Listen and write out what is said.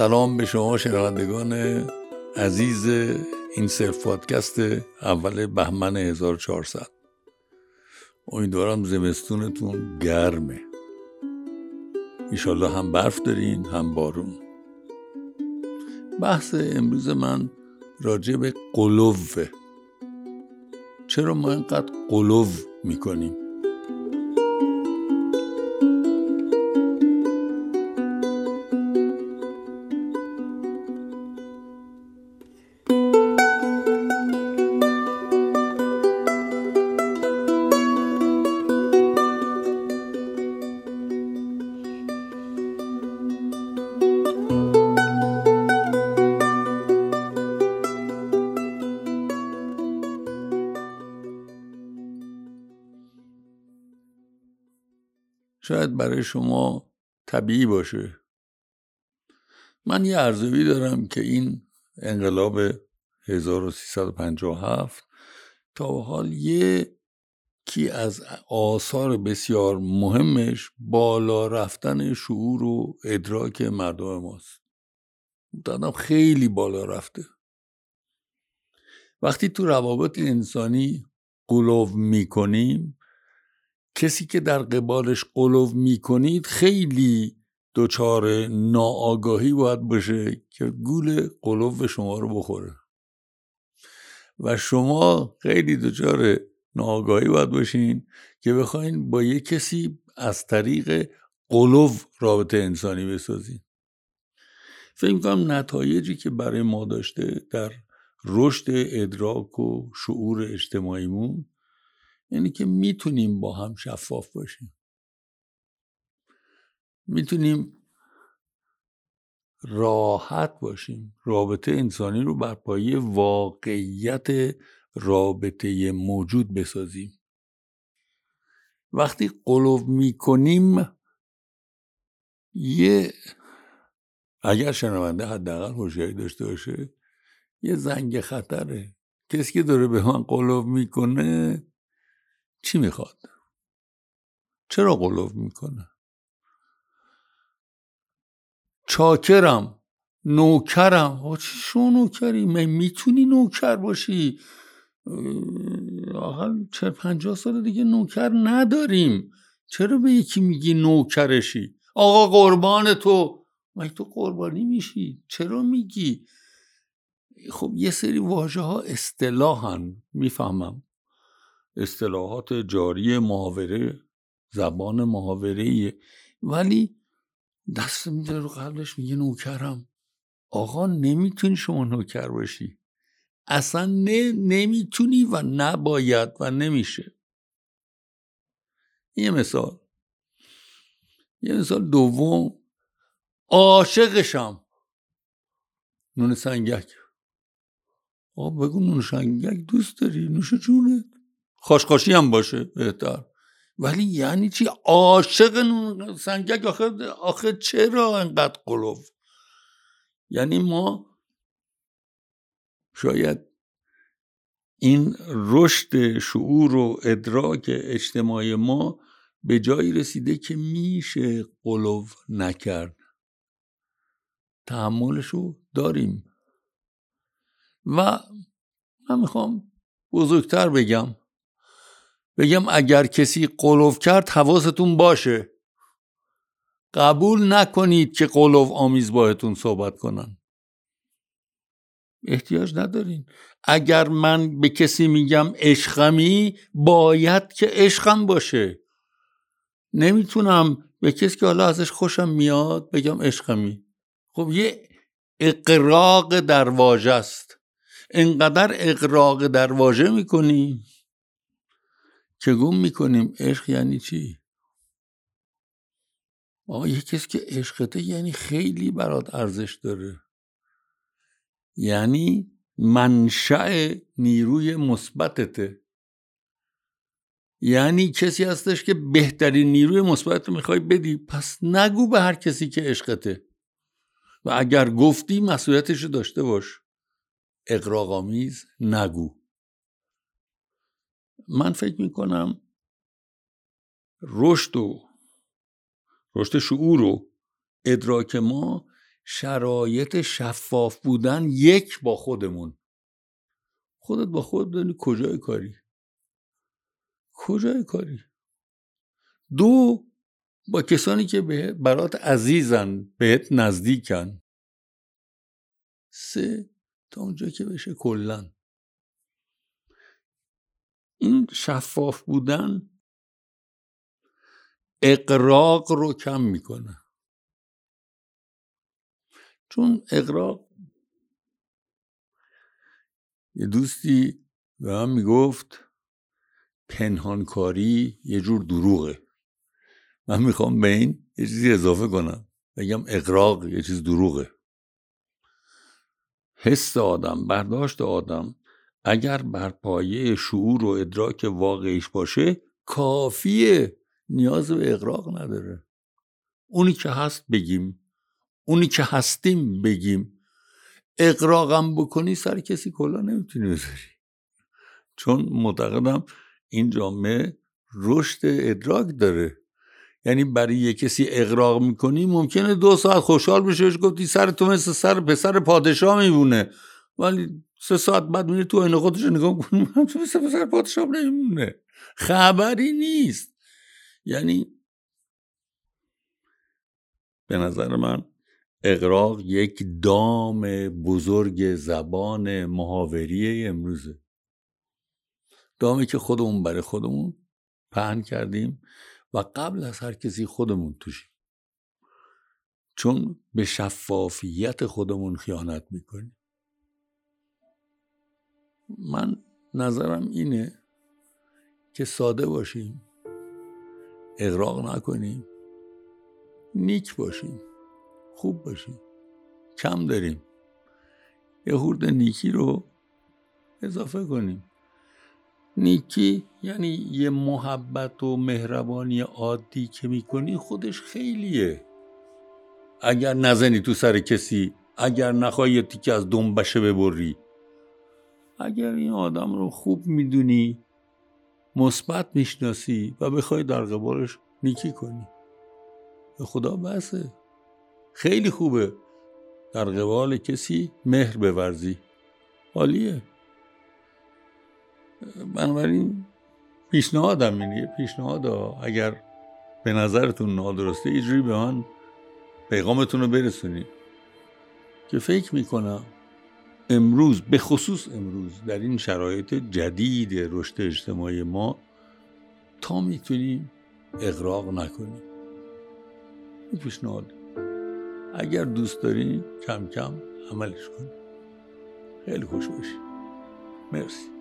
سلام به شما شنوندگان عزیز این سلف پادکست اول بهمن 1400 امیدوارم زمستونتون گرمه. ایشالله هم برف دارین هم بارون. بحث امروز من راجع به قلوه. چرا ما اینقدر قلوو می‌کنیم؟ شاید برای شما طبیعی باشه. من یه ارزوی دارم که این انقلاب 1357 تا حال یکی از آثار بسیار مهمش بالا رفتن شعور و ادراک مردم ماست. دادم خیلی بالا رفته. وقتی تو روابط انسانی قلوب می‌کنیم کسی که در قبالش قلوب می‌کنید خیلی دچار ناآگاهی باید باشه که گول قلوب شما رو بخوره. و شما خیلی دچار ناآگاهی باید باشین که بخواین با یه کسی از طریق قلوب رابطه انسانی بسازین. فکر کنم نتایجی که برای ما داشته در رشد ادراک و شعور اجتماعیمون یعنی که می‌تونیم با هم شفاف باشیم. می‌تونیم راحت باشیم. رابطه انسانی رو بر پایه واقعیت رابطه موجود بسازیم. وقتی قلوب می‌کنیم یه اگر شنونده حداقل هوشیاری داشته باشه یه زنگ خطره. کسی که داره به من قلوب می‌کنه چی می‌خواد؟ چرا قلوب می‌کنه؟ چاکرم نوکرم. چی شو نوکری؟ من می‌تونی نوکر باشی؟ آقا چه پنجاه سال دیگه نوکر نداریم. چرا به یکی میگی نوکرشی؟ آقا قربان تو. من تو قربانی میشی؟ چرا میگی؟ خب یه سری واژه ها اصطلاحن می‌فهمم. اصطلاحات جاری محاوره زبان محاوره ولی دست میده رو قبلش میگه نوکرم. آقا نمی‌تونی شما نوکر باشی اصلا نه نمی‌تونی و نباید و نمیشه. یه مثال. یه مثال دوم. عاشقشم. نون سنگک. آقا بگو نون سنگک دوست داری؟ نوش جونت. خاشخاشی هم باشه بهتر. ولی یعنی چی؟ عاشق سنگک آخه, آخه چرا انقدر قلوب یعنی ما شاید این رشد شعور و ادراک اجتماعی ما به جایی رسیده که میشه قلوب نکرد. تحملشو داریم. و من می‌خوام بزرگتر بگم بگم اگر کسی قلوف کرد حواستون باشه. قبول نکنید که قلوف آمیز باهتون صحبت کنن. احتیاج ندارین. اگر من به کسی میگم عشقمی باید که عشقم باشه. نمی‌تونم به کسی که حالا ازش خوشم میاد بگم عشقمی. خب یه اقراق در واژه است. انقدر اقراق در واژه می‌کنی. که گم می‌کنیم؟ عشق یعنی چی؟ آقا یه کسی که عشقته یعنی خیلی برات ارزش داره. یعنی منشأ نیروی مثبتته. یعنی کسی هستش که بهترین نیروی مثبت رو می‌خوای بدی پس نگو به هر کسی که عشقته. و اگر گفتی مسئولیتش رو داشته باش. اقراقامیز نگو. من فکر می‌کنم رشد و رشد شعور و ادراک ما شرایط شفاف بودن یک با خودمون. خودت با خود دانی کجای کاری. کجای کاری؟ دو با کسانی که به برات عزیزن بهت نزدیکن. سه تا اونجا که بشه کلا این شفاف بودن اقراق رو کم می‌کنه. چون اقراق یه دوستی به من می‌گفت پنهانکاری یه جور دروغه. من می‌خوام به این یه چیزی اضافه کنم. بگم اقراق یه چیز دروغه. حس آدم برداشت آدم اگر بر پایه شعور و ادراک واقعیش باشه کافیه. نیاز به اقراق نداره. اونی که هست بگیم. اونی که هستیم بگیم. اقراقم بکنی سر کسی کلا نمی‌تونی بذاری. چون معتقدم این جامعه رشد ادراک داره. یعنی برای یه کسی اقراق می‌کنی ممکنه دو ساعت خوشحال بشه گفتی سر تو مثل سر پسر پادشاه میبونه ولی سه ساعت بعد میره تو این خودش نگاه کنی تو پسر پادشاه نمیمونه. خبری نیست. یعنی به نظر من اقراق یک دام بزرگ زبان محاوری امروزه. دامی که خودمون برای خودمون پهن کردیم و قبل از هر کسی خودمون توشیم. چون به شفافیت خودمون خیانت می‌کنیم. من نظرم اینه که ساده باشیم اقراق نکنیم نیک باشیم خوب باشیم کم داریم. یه خورده نیکی رو اضافه کنیم. نیکی یعنی یه محبت و مهربانی عادی که می‌کنی خودش خیلیه. اگر نزنی تو سر کسی اگر نخوای یه تیکه از دنبشه ببری. اگر این آدم رو خوب می‌دونی مثبت می‌شناسی و بخوای در قبالش نیکی کنی. به خدا بسه. خیلی خوبه در قبال کسی مهر بورزی. عالیه. بنابراین پیشنهادم اینه پیشنهاد اگر به نظرتون نادرسته اینجوری به من پیغامتون رو برسونید که فکر می‌کنم امروز به خصوص امروز در این شرایط جدید رشد اجتماعی ما تا می‌تونیم اقراق نکنیم. این پیشنهاد. اگر دوست دارین کم کم عملش کنیم. خیلی خوش باشید مرسی.